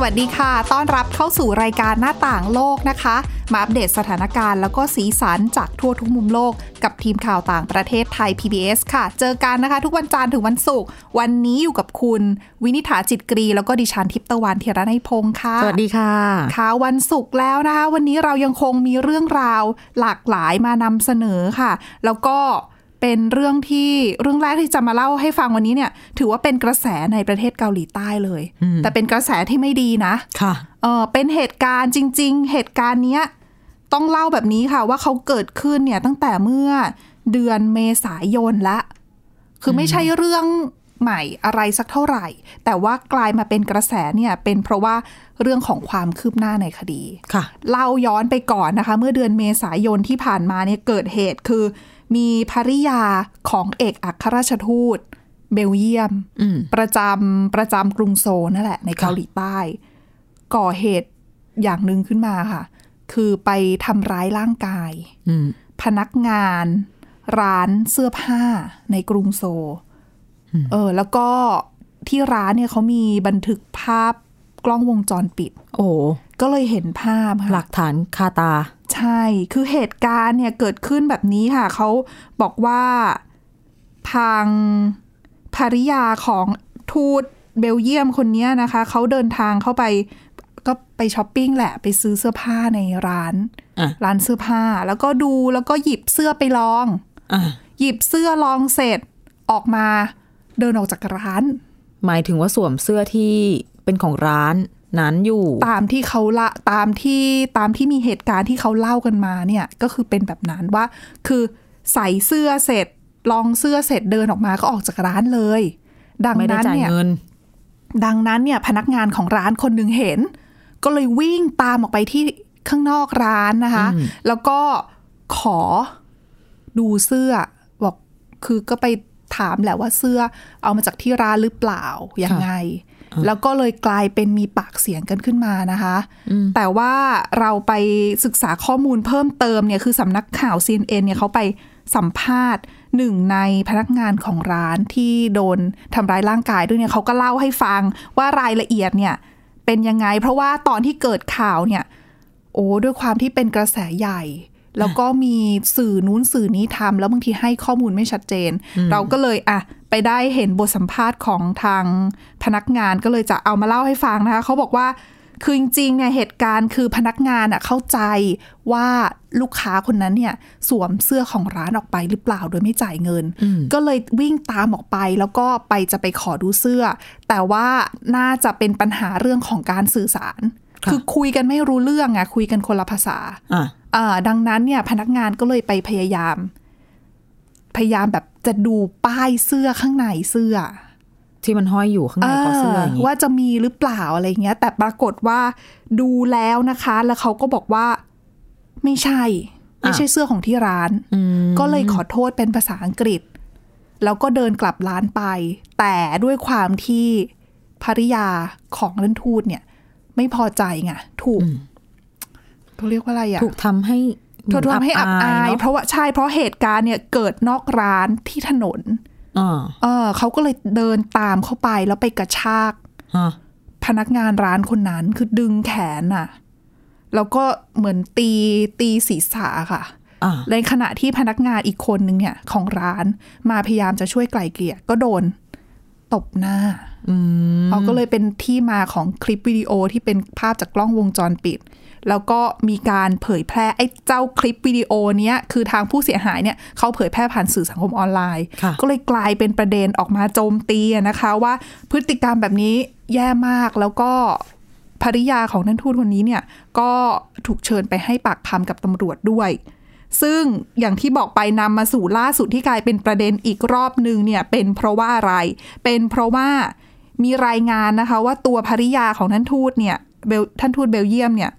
สวัสดีค่ะ ต้อนรับเข้าสู่รายการหน้าต่างโลกนะคะ มาอัปเดตสถานการณ์แล้วก็สีสันจากทั่วทุกมุมโลก กับทีมข่าวต่างประเทศไทย PBS ค่ะ เจอกันนะคะ ทุกวันจันทร์ถึงวันศุกร์ วันนี้อยู่กับคุณ วินิษฐาจิตกรี แล้วก็ดิฉันทิพย์ตะวันเทระในยพงค์ค่ะ สวัสดีค่ะ ค่ะวันศุกร์แล้วนะคะ วันนี้เรายังคงมีเรื่องราวหลากหลายมานำเสนอค่ะ แล้วก็ เป็นเรื่องที่เรื่องแรกที่จะมาเล่าให้ฟังวันนี้เนี่ย ถือว่าเป็นกระแสในประเทศเกาหลีใต้เลย แต่เป็นกระแสที่ไม่ดีนะค่ะเออเป็นเหตุการณ์จริง ๆ เหตุการณ์เนี้ยต้องเล่าแบบนี้ค่ะ ว่าเขาเกิดขึ้นเนี่ยตั้งแต่เมื่อเดือนเมษายนละ คือไม่ใช่เรื่องใหม่อะไรสักเท่าไหร่ แต่ว่ากลายมาเป็นกระแสเนี่ยเป็นเพราะว่าเรื่องของความคืบหน้าในคดีค่ะ เล่าย้อนไปก่อนนะคะ เมื่อเดือนเมษายนที่ผ่านมาเนี่ยเกิดเหตุคือ มีภริยาของเอกอัครราชทูต เบลเยียมอืมประจำประจำกรุงโซลนั่นแหละ ในเกาหลีใต้ ก่อเหตุอย่างหนึ่งขึ้นมาค่ะ คือไปทำร้ายร่างกายอืมพนักงาน ร้านเสื้อผ้าในกรุงโซลเออ แล้วก็ที่ร้านเนี่ยเขามีบันทึกภาพกล้องวงจรปิด โอ้ ก็เลยเห็นภาพค่ะหลักฐานคาตา ใช่ คือเหตุการณ์เนี่ยเกิดขึ้นแบบนี้ค่ะ เขาบอกว่าทางภริยาของทูตเบลเยียมคนนี้นะคะ เขาเดินทางเข้าไปก็ไปช้อปปิ้งแหละไปซื้อเสื้อผ้าในร้านอะร้านเสื้อผ้า แล้วก็ดูแล้วก็หยิบเสื้อไปลองอะหยิบเสื้อลองเสร็จออกมาเดินออกจากร้าน หมายถึงว่าสวมเสื้อที่เป็นของร้าน นั้นอยู่ ตามที่เขาละตามที่ตามที่มีเหตุการณ์ที่เขาเล่ากันมาเนี่ยก็คือเป็นแบบนั้นว่า คือใส่เสื้อเสร็จลองเสื้อเสร็จเดินออกมาก็ออกจากร้านเลย ดังไม่ได้นั้นจ่ายเนี่ยเงินดังนั้นเนี่ยพนักงานของร้านคนหนึ่งเห็น ก็เลยวิ่งตามออกไปที่ข้างนอกร้านนะคะอืมแล้วก็ขอดูเสื้อบอกคือก็ไปถามแหละว่าเสื้อเอามาจากที่ร้านหรือเปล่ายังไง แล้วก็เลยกลายเป็นมีปากเสียงกันขึ้นมานะคะ แต่ว่าเราไปศึกษาข้อมูลเพิ่มเติมเนี่ยคือสำนักข่าว CNN เนี่ยเขาไปสัมภาษณ์หนึ่งในพนักงานของร้านที่โดนทำร้ายร่างกายด้วยเนี่ยเขาก็เล่าให้ฟังว่ารายละเอียดเนี่ยเป็นยังไง เพราะว่าตอนที่เกิดข่าวเนี่ย โอ้ด้วยความที่เป็นกระแสใหญ่ แล้วก็มีสื่อนู้นสื่อนี้ทำแล้วบางทีให้ข้อมูลไม่ชัดเจน เราก็เลยอะไปได้เห็นบทสัมภาษณ์ของทางพนักงานก็เลยจะเอามาเล่าให้ฟังนะคะเขาบอกว่าคือจริงๆเนี่ยเหตุการณ์คือพนักงานอะเข้าใจว่าลูกค้าคนนั้นเนี่ยสวมเสื้อของร้านออกไปหรือเปล่าโดยไม่จ่ายเงิน ก็เลยวิ่งตามออกไปแล้วก็ไปจะไปขอดูเสื้อ แต่ว่าน่าจะเป็นปัญหาเรื่องของการสื่อสาร ค่ะคือคุยกันไม่รู้เรื่องอะคุยกันคนละภาษาอะอ่าดังนั้นเนี่ย พนักงานก็เลยไปพยายาม พยายามแบบจะดูป้ายเสื้อข้างในเสื้อ ที่มันห้อยอยู่ข้างในคอเสื้ออย่างนี้ว่าจะมีหรือเปล่าอะไรเงี้ย แต่ปรากฏว่าดูแล้วนะคะ แล้วเขาก็บอกว่าไม่ใช่ ไม่ใช่เสื้อของที่ร้านอืมก็เลยขอโทษเป็นภาษาอังกฤษ แล้วก็เดินกลับร้านไป แต่ด้วยความที่ภริยาของท่านทูตเนี่ย ไม่พอใจไงถูกเขาเรียกว่าอะไรอะถูกทำให้ถูกทำให้อับอายเนอะเพราะว่าใช่เพราะเหตุการณ์เนี่ยเกิดนอกร้านที่ถนนอ่าเออเขาก็เลยเดินตามเข้าไปแล้วไปกระชากฮะพนักงานร้านคนนั้นคือดึงแขนน่ะแล้วก็เหมือนตีตีศีรษะค่ะอ่าในขณะที่พนักงานอีกคนนึงเนี่ย ของร้านมาพยายามจะช่วยไกล่เกลี่ยก็โดนตบหน้าอืม เขาก็เลยเป็นที่มาของคลิปวิดีโอที่เป็นภาพจากกล้องวงจรปิด แล้วก็มีการเผยแพร่ไอ้เจ้าคลิปวิดีโอเนี้ยคือทางผู้เสียหายเนี่ยเขาเผยแพร่ผ่านสื่อสังคมออนไลน์ค่ะก็เลยกลายเป็นประเด็นออกมาโจมตีอะนะคะว่าพฤติกรรมแบบนี้แย่มากแล้วก็ภริยาของท่านทูตคนนี้เนี่ยก็ถูกเชิญไปให้ปากคำกับตำรวจด้วย ซึ่งอย่างที่บอกไปนำมาสู่ล่าสุดที่กลายเป็นประเด็นอีกรอบหนึ่งเนี่ยเป็นเพราะว่าอะไร เป็นเพราะว่า มีรายงานนะคะว่าตัวภริยาของท่านทูตเนี่ยเบลท่านทูตเบลเยียมเนี่ย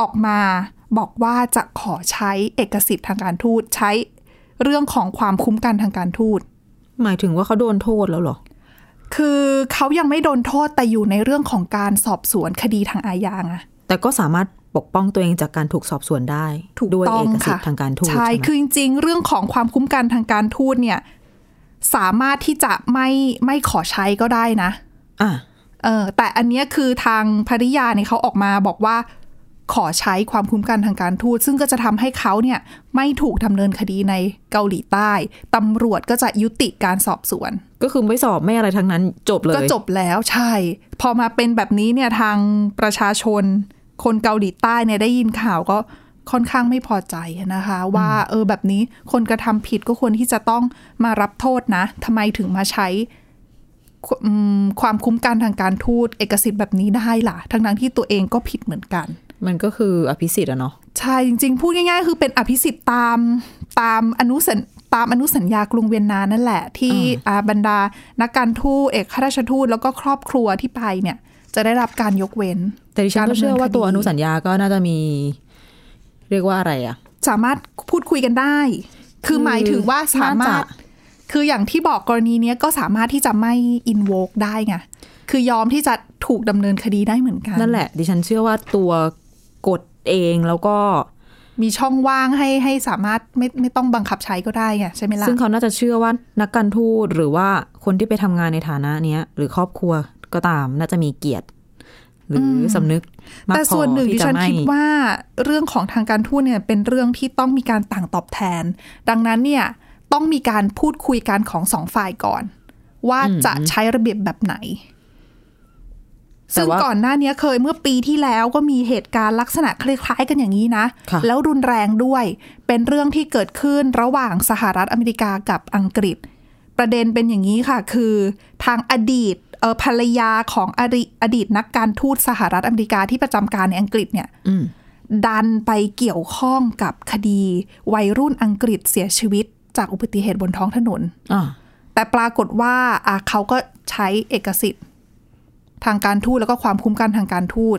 ออกมาบอกว่าจะขอใช้เอกสิทธิ์ทางการทูตใช้เรื่องของความคุ้มกันทางการทูต หมายถึงว่าเขาโดนโทษแล้วเหรอ คือเขายังไม่โดนโทษแต่อยู่ในเรื่องของการสอบสวนคดีทางอาญาไงแต่ก็สามารถปกป้องตัวเองจากการถูกสอบสวนได้ถูกด้วยต้องเอกสิทค่ะธิ์ทางการทูตใช่ใช่ไหมคือจริงๆเรื่องของความคุ้มกันทางการทูตเนี่ยสามารถที่จะไม่ไม่ขอใช้ก็ได้นะ อะเออแต่อันเนี้ยคือทางภริยาเนี่ยเขาออกมาบอกว่าขอใช้ความคุ้มกันทางการทูต ซึ่งก็จะทำให้เขาเนี่ยไม่ถูกดำเนินคดีในเกาหลีใต้ตำรวจก็จะยุติการสอบสวน ก็คือไม่สอบไม่อะไรทั้งนั้นจบเลย ก็จบแล้วใช่ พอมาเป็นแบบนี้เนี่ยทางประชาชน คนเกาหลีใต้เนี่ยได้ยินข่าวก็ค่อนข้างไม่พอใจนะคะ ว่าเออแบบนี้คนกระทำผิดก็ควรที่จะต้องมารับโทษนะทำไมถึงมาใช้อืม ความคุ้มกันทางการทูตเอกสิทธิ์แบบนี้ได้ล่ะ ทั้งนั้นที่ตัวเองก็ผิดเหมือนกัน มันก็คืออภิสิทธิ์อะเนาะใช่จริง ๆ พูดง่ายๆ คือเป็นอภิสิทธิ์ตามตามอนุสัญตามอนุสัญญากรุงเวียนนานั่นแหละ ที่อาบรรดานักการทูตเอกข้าราชทูตแล้วก็ครอบครัวที่ไปเนี่ย จะได้รับการยกเว้น แต่ดิฉันก็เชื่อว่าตัวการอดำเนินคดีนุสัญญาก็น่าจะมี เรียกว่าอะไรอะสามารถพูดคุยกันได้ คือหมายถึงว่าสามารถน่าจะ คืออย่างที่บอกกรณีเนี้ยก็สามารถที่จะไม่อินโวกได้ไง คือยอมที่จะถูกดำเนินคดีได้เหมือนกัน นั่นแหละ ดิฉันเชื่อว่าตัวกฎเองแล้วก็มีช่องว่างให้ให้สามารถไม่ไม่ต้องบังคับใช้ก็ได้ไงใช่ไหมล่ะ ซึ่งเขาน่าจะเชื่อว่านักการทูตหรือว่าคนที่ไปทำงานในฐานะเนี้ย หรือครอบครัวก็ตามน่าจะมีเกียรติ หรืออสำนึกมากแต่พอส่วนหนึ่งดิที่จะฉันไม่คิดว่าเรื่องของทางการทูตเนี่ยเป็นเรื่องที่ต้องมีการต่างตอบแทน ดังนั้นเนี่ย ต้องมีการพูดคุยกันของสองฝ่ายก่อน ว่าจะใช้ระเบียบแบบไหน ซึ่งก่อนหน้านี้เคยเมื่อปีที่แล้วก็มีเหตุการณ์ลักษณะคล้ายๆกันอย่างนี้นะค่ะแล้วรุนแรงด้วยเป็นเรื่องที่เกิดขึ้นระหว่างสหรัฐอเมริกากับอังกฤษ ประเด็นเป็นอย่างนี้ค่ะ คือทางอดีตเออภรรยาของอดีอดีตนักการทูตสหรัฐอเมริกาที่ประจำการในอังกฤษเนี่ยอืมดันไปเกี่ยวข้องกับคดี วัยรุ่นอังกฤษเสียชีวิต จากอุบัติเหตุบนท้องถนนอ่าแต่ปรากฏว่าอะเขาก็ใช้เอกสิทธิ์ ทางการทูตแล้วก็ความคุ้มกันทางการทูต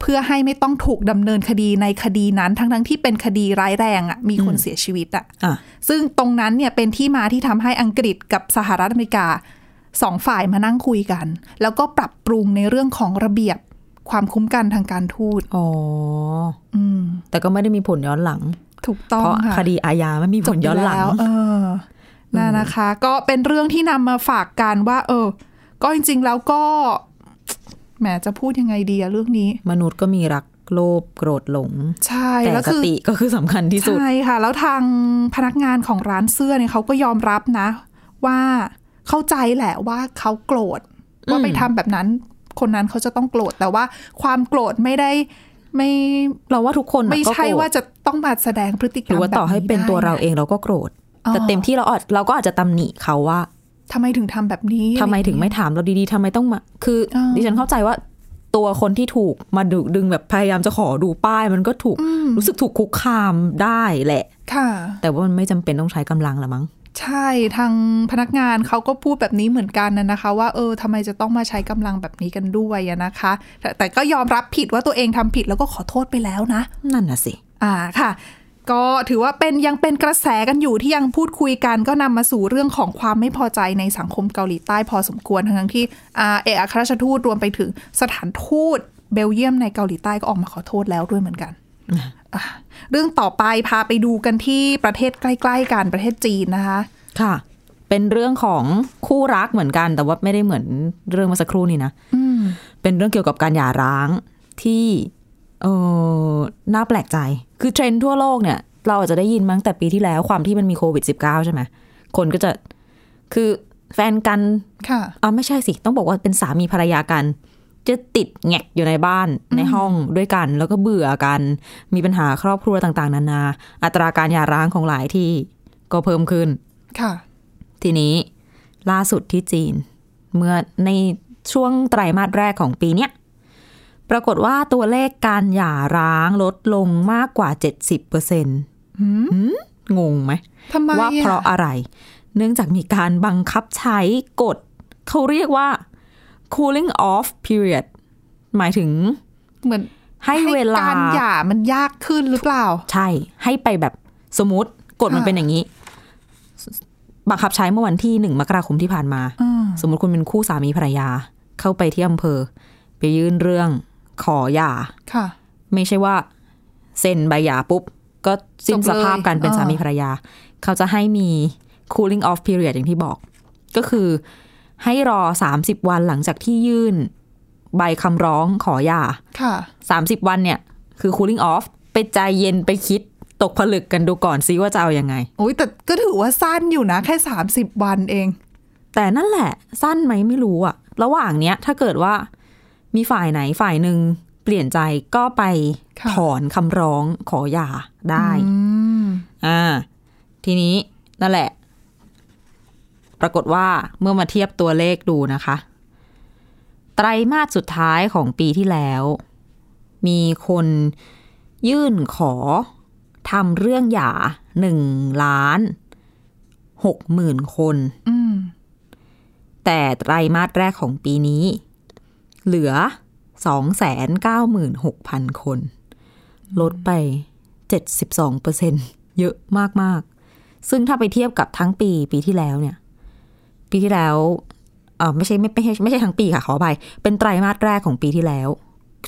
เพื่อให้ไม่ต้องถูกดำเนินคดีในคดีนั้นทั้งทั้งๆที่เป็นคดีร้ายแรงอะมีคนเสียชีวิตอะอะซึ่งตรงนั้นเนี่ยเป็นที่มาที่ทำให้อังกฤษกับสหรัฐอเมริกาสองฝ่ายมานั่งคุยกัน แล้วก็ปรับปรุงในเรื่องของระเบียบความคุ้มกันทางการทูตอ๋อ อืม แต่ก็ไม่ได้มีผลย้อนหลัง ถูกต้องเพราะค่ะคดีอาญาไม่มีผลย้อนหลังจบแล้วเออนั่นนะคะ ก็เป็นเรื่องที่นำมาฝากกันว่า เออ ก็จริง ๆ แล้วก็แหมจะพูดยังไงดีอะเรื่องนี้ มนุษย์ก็มีรักโลภโกรธหลง ใช่แต่แล้วสคือติก็คือสำคัญที่สุด ใช่ค่ะ แล้วทางพนักงานของร้านเสื้อเนี่ยเขาก็ยอมรับนะ ว่าเข้าใจแหละว่าเขาโกรธว่าไปทำแบบนั้น คนนั้นเขาจะต้องโกรธแต่ว่าความโกรธไม่ได้ ไม่เราว่าทุกคนน่ะไม่ก็ใช่โกรธว่าจะต้องมาแสดงพฤติกรหรรืมอว่าต่อให้แบบเป็นตัวได้เราเองเราก็โกรธอ๋อแต่เต็มที่เราอาจเราก็อาจจะตำหนิเขาว่าทำไมถึงทำแบบนี้ทำไมถึงไม่ถามเราดีๆทำไมต้องมา คือออดิฉันเข้าใจว่าตัวคนที่ถูกมาดึงดึงแบบพยายามจะขอดูป้ายมันก็ถูกรู้สึกถูกคุกคามได้แหละ ค่ะ แต่ว่ามันไม่จำเป็นต้องใช้กำลังละมั้ง ใช่ทางพนักงานเขาก็พูดแบบนี้เหมือนกันนะนะคะ ว่าเออทำไมจะต้องมาใช้กำลังแบบนี้กันด้วยนะคะ แต่แต่ก็ยอมรับผิดว่าตัวเองทำผิดแล้วก็ขอโทษไปแล้วนะ นั่นน่ะสิ อ่าค่ะ ก็ถือว่าเป็นยังเป็นกระแสกันอยู่ที่ยังพูดคุยกันก็นำมาสู่เรื่องของความไม่พอใจในสังคมเกาหลีใต้พอสมควรทั้งที่อาเอกอัครราชทูตรวมไปถึงสถานทูตเบลเยียมในเกาหลีใต้ก็ออกมาขอโทษแล้วด้วยเหมือนกัน เรื่องต่อไปพาไปดูกันที่ประเทศใกล้ ๆกันประเทศจีนนะคะ ค่ะ เป็นเรื่องของคู่รักเหมือนกัน แต่ว่าไม่ได้เหมือนเรื่องเมื่อสักครู่นี้นะอืมเป็นเรื่องเกี่ยวกับการหย่าร้างที่เออน่าแปลกใจ คือเทรนด์ทั่วโลกเนี่ย เราอาจจะได้ยินมาตั้งแต่ปีที่แล้วความที่มันมีโควิด -19 ใช่ไหมคนก็จะคือแฟนกัน ค่ะอ่าไม่ใช่สิ ต้องบอกว่าเป็นสามีภรรยากัน จะติดแงกอยู่ในบ้านในห้องด้วยกัน แล้วก็เบื่อกัน มีปัญหาครอบครัวต่างๆ นานา อัตราการหย่าร้างของหลายที่ก็เพิ่มขึ้น ค่ะ ทีนี้ล่าสุดที่จีน เมื่อในช่วงไตรมาสแรกของปีเนี้ยปรากฏว่าตัวเลขการหย่าร้างลดลงมากกว่า 70%เปอร์เซ็นต์งงไหมทำไมว่าเพราะอะอะไร เนื่องจากมีการบังคับใช้กฎเขาเรียกว่า cooling off period หมายถึงเหมือนให้เวลาการหย่ามันยากขึ้นหรือเปล่า ใช่ ให้ไปแบบสมมติกฎมันค่ะเป็นอย่างนี้ บังคับใช้เมื่อวันที่หนึ่งมกราคมที่ผ่านมาอืมสมมติคุณเป็นคู่สามีภรรยา เข้าไปที่อำเภอ ไปยื่นเรื่องขอหย่าค่ะ ไม่ใช่ว่าเซ็นใบหย่าปุ๊บ ก็สิ้นจบเลยสภาพการเป็นอ่าสามีภรรยา เขาจะให้มี cooling off period อย่างที่บอก ก็คือ ให้รอ 30 วันหลังจากที่ยื่น ใบคำร้องขอหย่าค่ะ 30 วันเนี่ย คือ cooling off ไปใจเย็นไปคิดตกผลึกกันดูก่อนซิว่าจะเอาอยัางไงโอ้ยแต่ก็ถือว่าสั้นอยู่นะ แค่ 30 วันเอง แต่นั่นแหละ สั้นไหมไม่รู้อะระหว่างเนี้ยถ้าเกิดว่ามีฝ่ายไหนฝ่ายหนึ่งเปลี่ยนใจก็ไปค่ะถอนคำร้องขอหย่าได้อืมอ่าทีนี้นั่นแหละ ปรากฏว่าเมื่อมาเทียบตัวเลขดูนะคะ ไตรมาสสุดท้ายของปีที่แล้ว มีคนยื่นขอทำเรื่องหย่าหนึ่งล้านหกหมื่นคนอืมแต่แต่ไตรมาสแรกของปีนี้ เหลือ296,000คน ลดไป72เปอร์เซ็นเยอะมาก ๆ ซึ่งถ้าไปเทียบกับทั้งปีปีที่แล้วเนี่ย ปีที่แล้วเออไม่ใช่ไม่ไม่ใช่ไม่ใช่ทั้งปีค่ะขออภัยเป็นไตรมาสแรกของปีที่แล้ว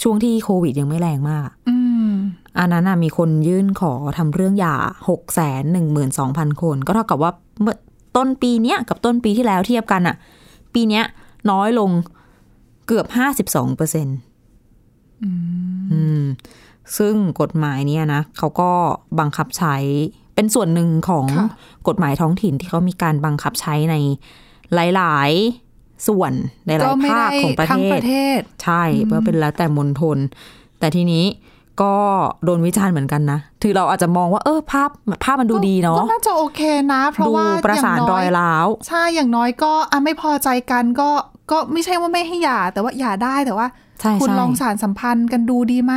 ช่วงที่โควิดยังไม่แรงมากอืมอันนั้นน่ะมีคนยื่นขอทำเรื่องหย่าหกแสนหนึ่งหมื่นสองพันคน ก็เท่ากับว่าเมื่อต้นปีเนี้ยกับต้นปีที่แล้วเทียบกันอะปีเนี้ยน้อยลงเกือบห้าสิบสองเปอร์เซ็นต์ซึ่งกฎหมายเนี่ยนะเขาก็บังคับใช้เป็นส่วนหนึ่งของค่ะกฎหมายท้องถิ่นที่เขามีการบังคับใช้ใน หลาย ๆ ส่วนในหลาก็ยไม่ภาคได้ของประทั้งเทปศระเทศ ใช่เพราะเป็นแล้วแต่มณฑลแต่ทีนี้ก็โดนวิจารณ์เหมือนกันนะ ถือเราอาจจะมองว่าเออภาพภาพมันดูดีเนาะ ก็น่าจะโอเคนะ เพราะดูว่าประสานย่งรน้อยร้าว ใช่ อย่างน้อยก็อะไม่พอใจกันก็ก็ไม่ใช่ว่าไม่ให้หย่า แต่ว่าหย่าได้แต่ว่าใช่คุณใช่ลองสารสัมพันธ์กันดูดีไหม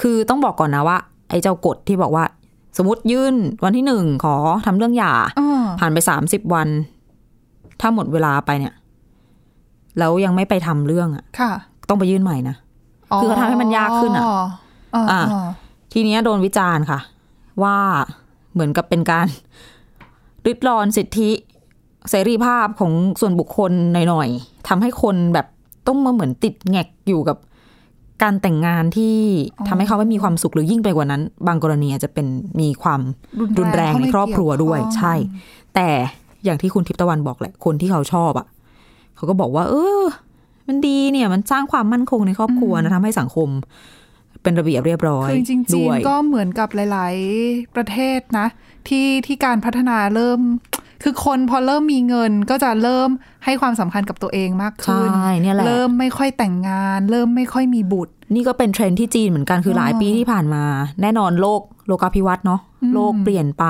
คือต้องบอกก่อนนะว่า ไอ้เจ้ากฎที่บอกว่า สมมติยื่นวันที่หนึ่งขอทำเรื่องหย่าเออผ่านไปสามสิบวัน ถ้าหมดเวลาไปเนี่ย แล้วยังไม่ไปทำเรื่องอะค่ะ ต้องไปยื่นใหม่นะ คือเขาทำให้มันยากขึ้นอะเอออะเออทีเนี้ยโดนวิจารณ์ค่ะ ว่าเหมือนกับเป็นการริดรอนสิทธิเสรีภาพของส่วนบุคคลหน่อยๆทำให้คนแบบต้องมาเหมือนติดแงกอยู่กับการแต่งงานที่ทำให้เขาไม่มีความสุขหรือยิ่งไปกว่านั้น บางกรณีอาจจะเป็นมีความรุนแรงในครอบครัวด้วย ใช่ แต่ อย่างที่คุณทิพย์ตะวันบอกแหละ คนที่เขาชอบอะ เขาก็บอกว่า เออ มันดีเนี่ย มันสร้างความมั่นคงในครอบครัวนะทำให้สังคม เป็นระเบียบเรียบร้อยคือจริงๆจีด้นวยก็เหมือนกับหลาย ๆ ประเทศนะ ที่ที่การพัฒนาเริ่ม คือคนพอเริ่มมีเงินก็จะเริ่มให้ความสำคัญกับตัวเองมากขึ้นใช่เนี่ยแหละเริ่มไม่ค่อยแต่งงาน เริ่มไม่ค่อยมีบุตร นี่ก็เป็นเทรนด์ที่จีนเหมือนกันคือหลายปีที่ผ่านมา แน่นอนโลกโลกาภิวัตน์เนาะโลกเปลี่ยนไป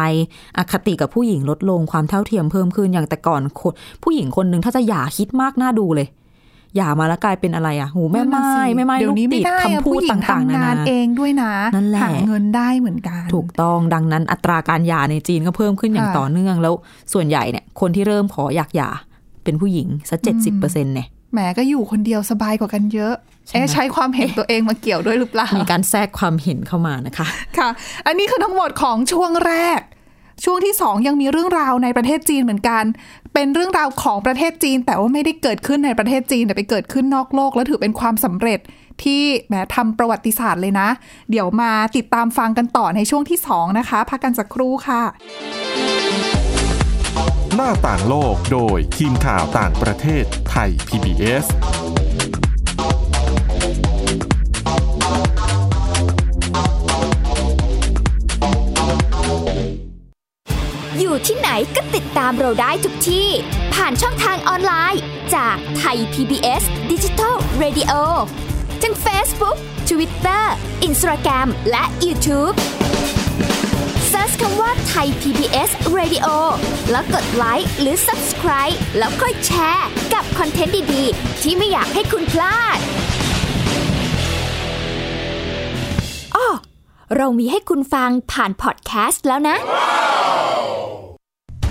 อคติกับผู้หญิงลดลงความเท่าเทียมเพิ่มขึ้นอย่างแต่ก่อนคนผู้หญิงคนหนึ่งถ้าจะหย่าคิดมากน่าดูเลยหย่ามาแล้วกลายเป็นอะไรอะหูแม่ไม้นั่นน่ะสิแม่ไม้เดี๋ยลูวกนี้ไม่ติดได้อะคำพูดผู้หญิงต่างๆทำนางานนาเองด้วยนะนั่นแหละหาเงินได้เหมือนกัน ถูกต้องดังนั้นอัตราการหย่าในจีนก็เพิ่มขึ้นอย่างค่ะต่อเนื่องแล้ว ส่วนใหญ่เนี่ยคนที่เริ่มขออยากหย่าเป็นผู้หญิงสักเจ็ดสิบเปอร์เซ็นต์เนี่ยแหมก็อยู่คนเดียวสบายกว่ากันเยอะ ใช่ไหมเอ๊ะใช้ความเห็นตัวเองมาเกี่ยวด้วยหรือเปล่า มีการแทรกความเห็นเข้ามานะคะ ค่ะ อันนี้คือทั้งหมดของช่วงแรก ช่วงที่สองยังมีเรื่องราวในประเทศจีนเหมือนกัน เป็นเรื่องราวของประเทศจีน แต่ว่าไม่ได้เกิดขึ้นในประเทศจีนแต่ไปเกิดขึ้นนอกโลก และถือเป็นความสำเร็จที่แหมทำประวัติศาสตร์เลยนะ เดี๋ยวมาติดตามฟังกันต่อในช่วงที่สองนะคะพักกันสักครู่ค่ะ หน้าต่างโลกโดยทีมข่าวต่างประเทศไทย PBS ก็ติดตามเราได้ทุกที่ ผ่านช่องทางออนไลน์ จากไทย PBS Digital Radio ทั้ง Facebook Twitter Instagram และ YouTube Search คำว่าไทย PBS Radio แล้วกดไลค์หรือ Subscribe แล้วค่อยแชร์กับคอนเทนต์ดี ๆ ที่ไม่อยากให้คุณพลาดอ้อเรามีให้คุณฟังผ่านพอดแคสต์แล้วนะ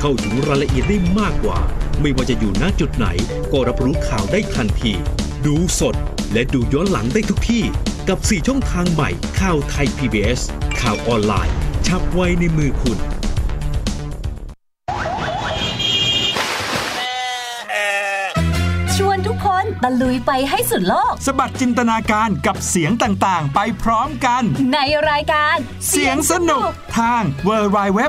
เข้าถึงรายละเอียดได้มากกว่า ไม่ว่าจะอยู่ณจุดไหน ก็รับรู้ข่าวได้ทันที ดูสดและดูย้อนหลังได้ทุกที่ กับ 4 ช่องทางใหม่ข่าวไทย PBS ข่าวออนไลน์ ชับไว้ในมือคุณ ตะลุยไปให้สุดโลก สบัดจินตนาการกับเสียงต่างๆ ไปพร้อมกัน ในรายการ เสียงสนุกทาง w w w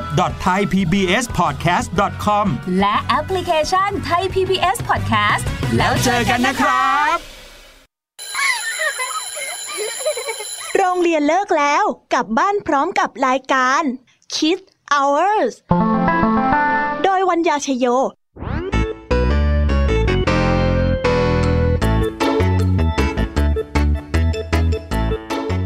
t h a i p b s p o d c a s t c o m และแอปพลิเคชันไทย PBS Podcast แล้วเจอกันนะครับ โรงเรียนเลิกแล้วกลับบ้านพร้อมกับรายการ Kids Hours โดยวัญญาชยโย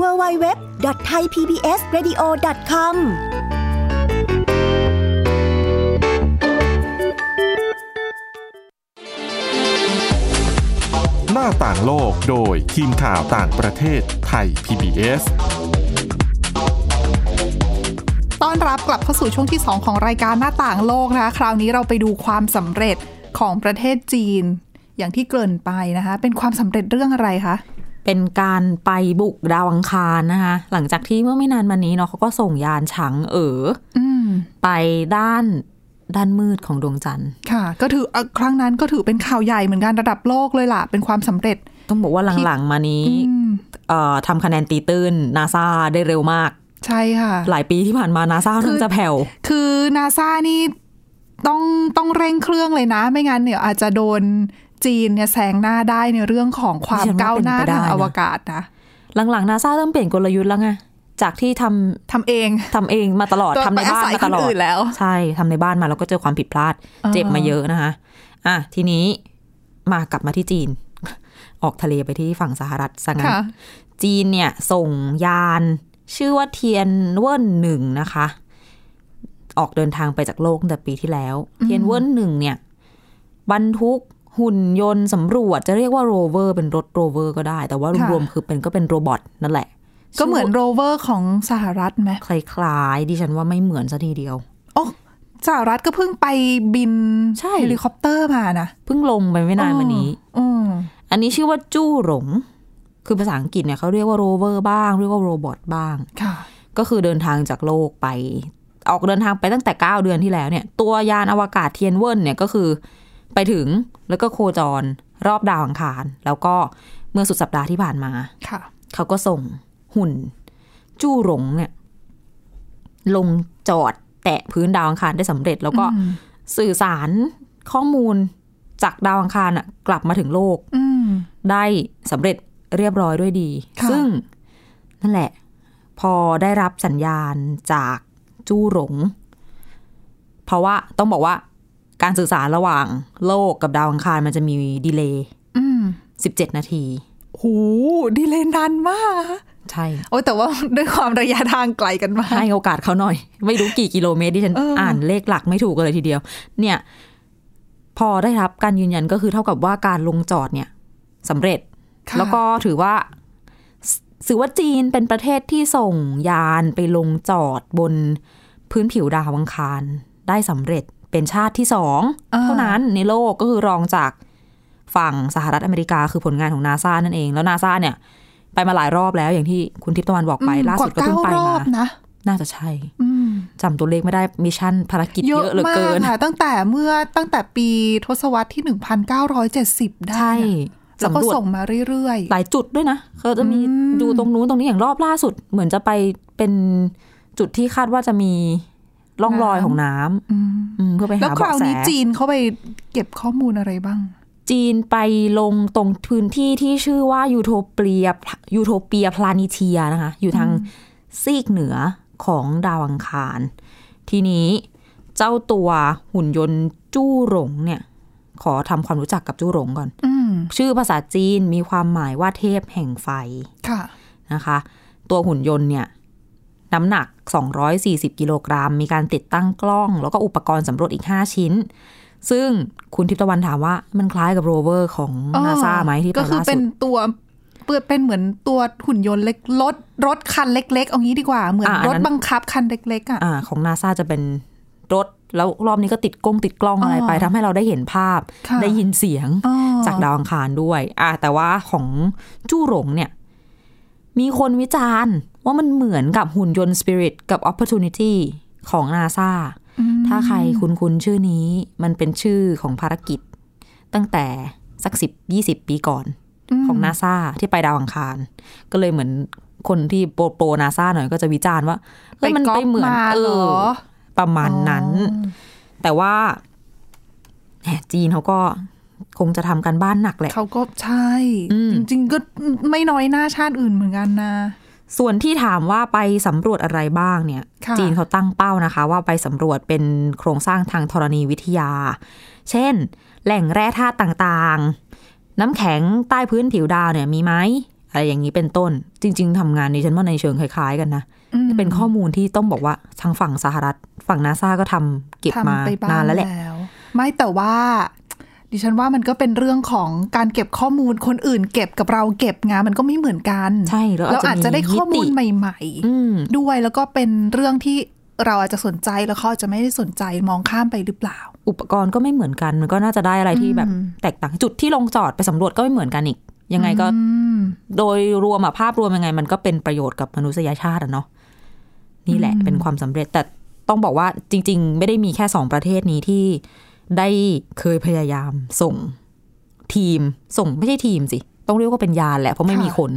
www.thaipbsradio.com หน้าต่างโลกโดยทีมข่าวต่างประเทศไทย PBS ต้อนรับกลับเข้าสู่ช่วงที่ 2 ของรายการหน้าต่างโลกนะคะ คราวนี้เราไปดูความสำเร็จของประเทศจีน อย่างที่เกริ่นไปนะคะ เป็นความสำเร็จเรื่องอะไรคะ เป็นการไปบุกดาวอังคารนะคะ หลังจากที่เมื่อไม่นานมานี้เนาะเขาก็ส่งยานฉางเอ๋ออืมไปด้านด้านมืดของดวงจันทร์ ค่ะ ก็ถือเอ่อครั้งนั้นก็ถือเป็นข่าวใหญ่เหมือนกันระดับโลกเลยล่ะ เป็นความสำเร็จ ต้องบอกว่าหลังๆมานี้อืมเอ่อทำคะแนนตีตื้นนาซาได้เร็วมาก ใช่ค่ะ หลายปีที่ผ่านมานาซาคืน่าอจะแผ่ว คือนาซานี่ต้องต้องเร่งเครื่องเลยนะ ไม่งั้นเนี่ยอาจจะโดน จีนเนี่ยแซงหน้าได้ในเรื่องของความดิฉันว่าก้าวหน้าเป็นไปได้ทางนะอวกาศนะ หลังๆนาซาเริ่มเปลี่ยนกลยุทธ์แล้วไงจากที่ทำทำเองทำเองมาตลอดตัวทำในบ้านไปอาศัยมาตลอคนอื่ดนแล้ว ใช่ทำในบ้านมาแล้วก็เจอความผิดพลาดอ่าเจ็บมาเยอะนะคะอะทีนี้มากลับมาที่จีน ออกทะเลไปที่ฝั่งสหรัฐซะงั้นค่ะจีนเนี่ยส่งยาน ชื่อว่าเทียนเวินหนึ่งนะคะ ออกเดินทางไปจากโลกตั้งแต่ปีที่แล้ว เทียนเวินหนึ่งเนี่ย บรรทุก หุ่นยนต์สำรวจจะเรียกว่าโรเวอร์เป็นรถโรเวอร์ก็ได้ แต่ว่าค่ะรวมๆคือเป็นก็เป็น robot นั่นแหละ ก็เหมือนโรเวอร์ของสหรัฐไหมคล้ายๆดิฉันว่าไม่เหมือนซะทีเดียวโอ้สหรัฐก็เพิ่งไปบินใช่เฮลิคอปเตอร์มานะเพิ่งลงไปไม่นานมานี้อืมอันนี้ชื่อว่าจู้หลง คือภาษาอังกฤษเนี่ยเขาเรียกว่าโรเวอร์บ้าง เรียกว่า robot บ้างค่ะก็คือเดินทางจากโลกไป ออกเดินทางไปตั้งแต่ 9 เดือนที่แล้วเนี่ย ตัวยานอวกาศเทียนเวินเนี่ยก็คือ ไปถึงแล้วก็โคจรรอบดาวอังคาร แล้วก็เมื่อสุดสัปดาห์ที่ผ่านมาค่ะ เขาก็ส่งหุ่น จู้หลงเนี่ย ลงจอดแตะพื้นดาวอังคารได้สำเร็จ แล้วก็อืมสื่อสารข้อมูลจากดาวอังคารอะกลับมาถึงโลกอืมได้สำเร็จเรียบร้อยด้วยดีค่ะซึ่งนั่นแหละ พอได้รับสัญญาณจากจู้หลง เพราะว่าต้องบอกว่า การสื่อสารระหว่างโลกกับดาวอังคารมันจะมีดีเลย์อืม17นาทีหูดีเลยนานมากอะใช่ โอ้ยแต่ว่าด้วยความระยะทางไกลกันมาก ให้โอกาสเขาหน่อย ไม่รู้กี่กิโลเมตรที่ฉันเอออ่อ่านเลขหลักไม่ถูกกันเลยทีเดียว เนี่ย พอได้รับการยืนยันก็คือเท่ากับว่าการลงจอดเนี่ยสำเร็จค่ะแล้วก็ถือว่าถือว่าจีนเป็นประเทศที่ส่งยานไปลงจอดบนพื้นผิวดาวอังคารได้สำเร็จ เป็นชาติที่สองอ่าเท่านั้นในโลกก็คือรองจากฝั่งสหรัฐอเมริกาคือผลงานของนาซานั่นเอง แล้วนาซาเนี่ย ไปมาหลายรอบแล้วอย่างที่คุณทิพย์ตะวันบอกไปอืมล่าสุดก็เพิ่งไปว่ารอมาบนะน่าจะใช่อืมจำตัวเลขไม่ได้ mission ภารกิจเยอะเหลือเกินมากค่ะตั้งแต่เมื่อตั้งแต่ปีทศวรรษที่ 1970 ได้ใช่นะแล้วก็สำรวจส่งมาเรื่อยหลายจุดด้วยนะเขาจะมีอืมดูตรงนู้นตรงนี้อย่างรอบล่าสุด เหมือนจะไปเป็นจุดที่คาดว่าจะมี ร่องรอยของน้ำๆอืมอืมเพื่อไปแล้วหาเบาะแส คราวแสนี้จีนเขาไปเก็บข้อมูลอะไรบ้าง จีนไปลงตรงพื้นที่ที่ชื่อว่ายูโทเปีย Utopia Planitia นะคะ อยู่ทางซีกเหนือของดาวอังคาร ทีนี้เจ้าตัวหุ่นยนต์จู้หลงเนี่ย ขอทำความรู้จักกับจู้หลงก่อนอืมชื่อภาษาจีนมีความหมายว่าเทพแห่งไฟค่ะนะคะ ตัวหุ่นยนต์เนี่ย น้ำหนัก 240 กิโลกรัม มีการติดตั้งกล้อง แล้วก็อุปกรณ์สำรวจอีก 5 ชิ้น ซึ่งคุณทิพย์ตะวันถามว่ามันคล้ายกับโรเวอร์ของอ๋อนาซาไหมที่ไปก็คือล่าเป็สุนดตัวเปิดเป็นเหมือนตัวหุ่นยนต์เล็กรถรถคันเล็ก ๆ เอางี้ดีกว่าเหมือนอ่าอันรนั้ถนบังคับคันเล็ก ๆอะอ่าของนาซาจะเป็นรถแล้วรอบนี้ก็ติดกล้องติดกล้องอะไรไปอ๋อทำให้เราได้เห็นภาพค่ะได้ยินเสียงอ๋อจากดาวอังคารด้วยอะแต่ว่าของจู้หลงเนี่ย มีคนวิจารณ์ ว่ามันเหมือนกับหุ่นยนต์ Spirit กับ Opportunity ของนาซาอืมถ้าใครคุ้นๆชื่อนี้ มันเป็นชื่อของภารกิจ ตั้งแต่สักสิบยี่สิบปีก่อนของนาซาที่ไปดาวอังคาร ก็เลยเหมือนคนที่โปรโปรนาซาหน่อยก็จะวิจารณ์ว่าเฮ้ยมันก๊ไปปเหมือนมาเอเหรออประมาณนั้น แต่ว่าแหมจีนเขาก็คงจะทำกันบ้านหนักแหละ เขาก็ใช่อืมจริง ๆ ก็ไม่น้อยหน้าชาติอื่นเหมือนกันนะ ส่วนที่ถามว่าไปสำรวจอะไรบ้างเนี่ยค่ะจีนเขาตั้งเป้านะคะ ว่าไปสำรวจเป็นโครงสร้างทางธรณีวิทยา เช่น แหล่งแร่ธาตุต่างๆ น้ำแข็งใต้พื้นผิวดาวเนี่ยมีไหมอะไรอย่างนี้เป็นต้น จริง ๆทำงานนี้ฉันว่าในเชิงคล้ายๆ กันนะอืมเป็นข้อมูลที่ต้องบอกว่าทางฝั่งสหรัฐ ฝั่งนาซาก็ทำเก็บมาทำไปบ้งนานแล้วแหละไม่แต่ว่า ดิฉันว่ามันก็เป็นเรื่องของการเก็บข้อมูลคนอื่น เก็บกับเราเก็บงานมันก็ไม่เหมือนกันใช่แล้วเราอาจจะได้ข้อมูลมิติใหม่อืมๆด้วยแล้วก็เป็นเรื่องที่เราอาจจะสนใจแล้วเขาอาจจะไม่ได้สนใจมองข้ามไปหรือเปล่า อุปกรณ์ก็ไม่เหมือนกัน มันก็น่าจะได้อะไรที่แบบอืมแตกต่างจุดที่ลงจอดไปสำรวจก็ไม่เหมือนกันอีก ยังไงก็อืมโดยรวมอะภาพรวมยังไง มันก็เป็นประโยชน์กับมนุษยชาติอะเนาะนี่แหละอืมเป็นความสำเร็จแต่ต้องบอกว่าจริง ๆ ไม่ได้มีแค่สองประเทศนี้ที่ ได้เคยพยายามส่งทีมส่งไม่ใช่ทีมสิ ต้องเรียกว่าเป็นยานแหละเพราะไม่มีคน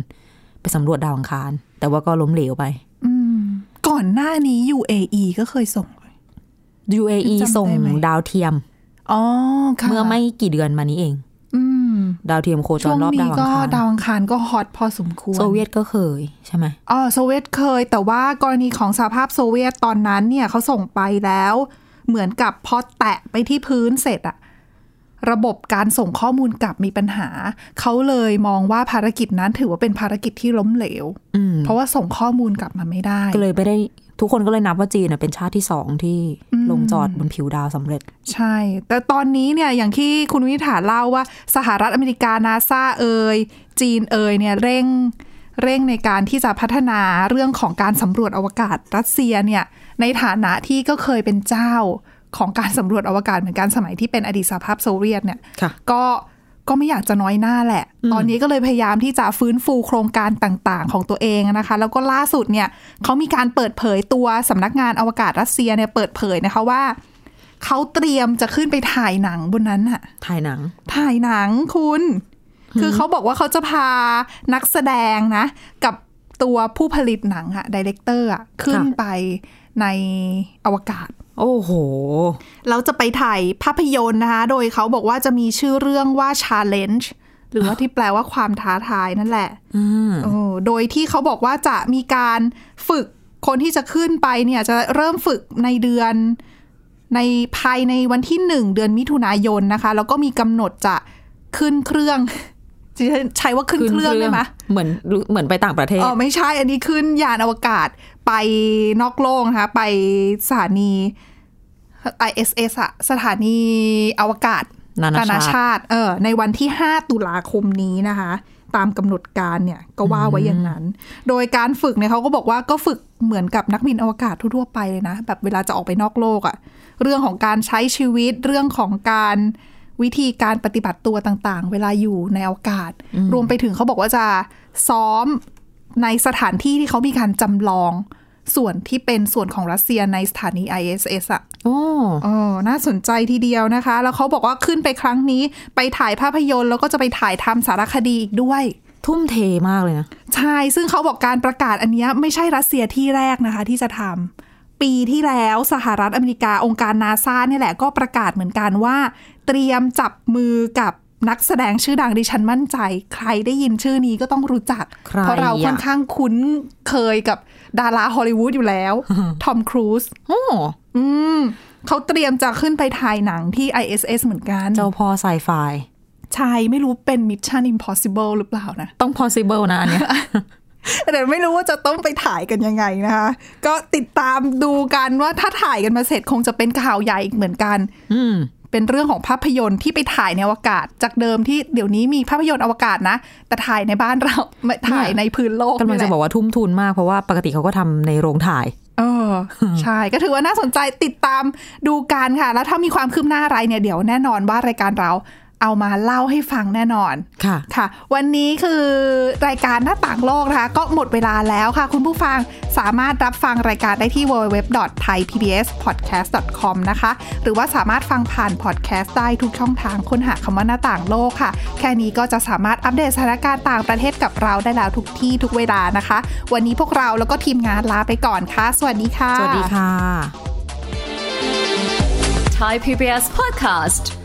ไปสำรวจดาวอังคาร แต่ว่าก็ล้มเหลวไปอืมก่อนหน้านี้ UAE ก็เคยส่ง UAE จำได้ไหมส่งดาวเทียมอ๋อค่ะเมื่อไม่กี่เดือนมานี้เองอืมดาวเทียมโคจรวงรอบดาวอังคาร ช่วงนี้ก็ดาวอังคารก็ hot พอสมควร โซเวียตก็เคยใช่ไหมอ๋อโซเวียตเคย แต่ว่ากรณีของสหภาพโซเวียตตอนนั้นเนี่ยเขาส่งไปแล้ว เหมือนกับพอแตะไปที่พื้นเสร็จอะระบบการส่งข้อมูลกลับมีปัญหา เขาเลยมองว่าภารกิจนั้นถือว่าเป็นภารกิจที่ล้มเหลวอืมเพราะว่าส่งข้อมูลกลับมาไม่ได้ก็เลยไม่ได้ทุกคนก็เลยนับว่าจีนน่ะเป็นชาติที่สองที่อืมลงจอดบนผิวดาวสำเร็จ ใช่ แต่ตอนนี้เนี่ยอย่างที่คุณวินิษฐาเล่าว่า สหรัฐอเมริกานาซาเอยจีนเอยเนี่ยเร่ง เร่งในการที่จะพัฒนาเรื่องของการสำรวจอวกาศรัสเซียเนี่ยในฐานะที่ก็เคยเป็นเจ้าของการสำรวจอวกาศเหมือนกันสมัยที่เป็นอดีตสหภาพโซเวียตเนี่ยค่ะก็ก็ไม่อยากจะน้อยหน้าแหละ ตอนนี้ก็เลยพยายามที่จะฟื้นฟูโครงการต่างๆ ของตัวเองนะคะ แล้วก็ล่าสุดเนี่ยเขามีการเปิดเผยตัวสำนักงานอวกาศรัสเซียเนี่ยเปิดเผยนะคะว่าเขาเตรียมจะขึ้นไปถ่ายหนังบนนั้นอะถ่ายหนัง ถ่ายหนังคุณ คือเขาบอกว่าเขาจะพานักแสดงนะ กับตัวผู้ผลิตหนังอะ director อะขึ้นค่ะไปในอวกาศ โอ้โหแล้วจะไปถ่ายภาพยนตร์นะคะ โดยเขาบอกว่าจะมีชื่อเรื่องว่า Challenge หรือว่าที่แปลว่าความท้าทายนั่นแหละอืมโอ้โดยที่เขาบอกว่าจะมีการฝึกคนที่จะขึ้นไปเนี่ยจะเริ่มฝึกในเดือนในภายในวันที่หนึ่งเดือนมิถุนายนนะคะ แล้วก็มีกำหนดจะขึ้นเครื่องจะ ใช้ว่าขึ้นเครื่องได้ไหมเหมือนเหมือนไปต่างประเทศอ๋อไม่ใช่อันนี้ขึ้นยานอวกาศไปนอกโลกนะคะไปสถานี ISS อะสถานีอวกาศนานาชาติชาติเออในวันที่ 5 ตุลาคมนี้นะคะ ตามกำหนดการเนี่ยก็ว่าไว้อย่างนั้น โดยการฝึกเนี่ยเขาก็บอกว่าก็ฝึกเหมือนกับนักบินอวกาศทั่วๆไปเลยนะ แบบเวลาจะออกไปนอกโลกอะเรื่องของการใช้ชีวิตเรื่องของการ วิธีการปฏิบัติตัวต่างๆ เวลาอยู่ในอวกาศ รวมไปถึงเขาบอกว่าจะซ้อมในสถานที่ที่เขามีการจำลองส่วนที่เป็นส่วนของรัสเซียในสถานี ISS อะโอ้อ๋อน่าสนใจทีเดียวนะคะ แล้วเขาบอกว่าขึ้นไปครั้งนี้ ไปถ่ายภาพยนตร์แล้วก็จะไปถ่ายทำสารคดีอีกด้วย ทุ่มเทมากเลยนะ ใช่ ซึ่งเขาบอกการประกาศอันเนี้ยไม่ใช่รัสเซียที่แรกนะคะ ที่จะทำ ปีที่แล้วสหรัฐอเมริกาองค์การนาซาเนี่ยแหละก็ประกาศเหมือนกันว่า เตรียมจับมือกับนักแสดงชื่อดังดิฉันมั่นใจ ใครได้ยินชื่อนี้ก็ต้องรู้จักใครเพราะเราอะค่อนข้างคุ้นเคยกับดาราฮอลลีวูดอยู่แล้ว ทอมครูซโอ้อืมเขาเตรียมจะขึ้นไปถ่ายหนังที่ ISS เหมือนกัน เจ้าพ่อไซไฟใช่ไม่รู้เป็น Mission Impossible หรือเปล่านะ ต้อง possible นะอันเนี้ย แต่ไม่รู้ว่าจะต้องไปถ่ายกันยังไงนะคะ ก็ติดตามดูกันว่าถ้าถ่ายกันมาเสร็จคงจะเป็นข่าวใหญ่อีกเหมือนกัน อืมเป็นเรื่องของภาพยนตร์ที่ไปถ่ายในอวกาศ จากเดิมที่เดี๋ยวนี้มีภาพยนตร์อวกาศนะ แต่ถ่ายในบ้านเราไม่ถ่ายในพื้นโลกกำลังจะบอกว่าทุ่มทุนมากเพราะว่าปกติเขาก็ทำในโรงถ่ายเออใช่ก็ถือว่าน่าสนใจติดตามดูกันค่ะ แล้วถ้ามีความคืบหน้าอะไรเนี่ยเดี๋ยวแน่นอนว่ารายการเรา เอามาเล่าให้ฟังแน่นอนค่ะค่ะ วันนี้คือรายการหน้าต่างโลกนะคะ ก็หมดเวลาแล้วค่ะ คุณผู้ฟังสามารถรับฟังรายการได้ที่ www.thaipbspodcast.com นะคะ หรือว่าสามารถฟังผ่านพอดแคสต์ได้ทุกช่องทางค้นหาคำว่าหน้าต่างโลกค่ะ แค่นี้ก็จะสามารถอัปเดตสถานการณ์ต่างประเทศกับเราได้แล้วทุกที่ทุกเวลานะคะ วันนี้พวกเราแล้วก็ทีมงานลาไปก่อนค่ะ สวัสดีค่ะ สวัสดีค่ะ Thai PBS podcast.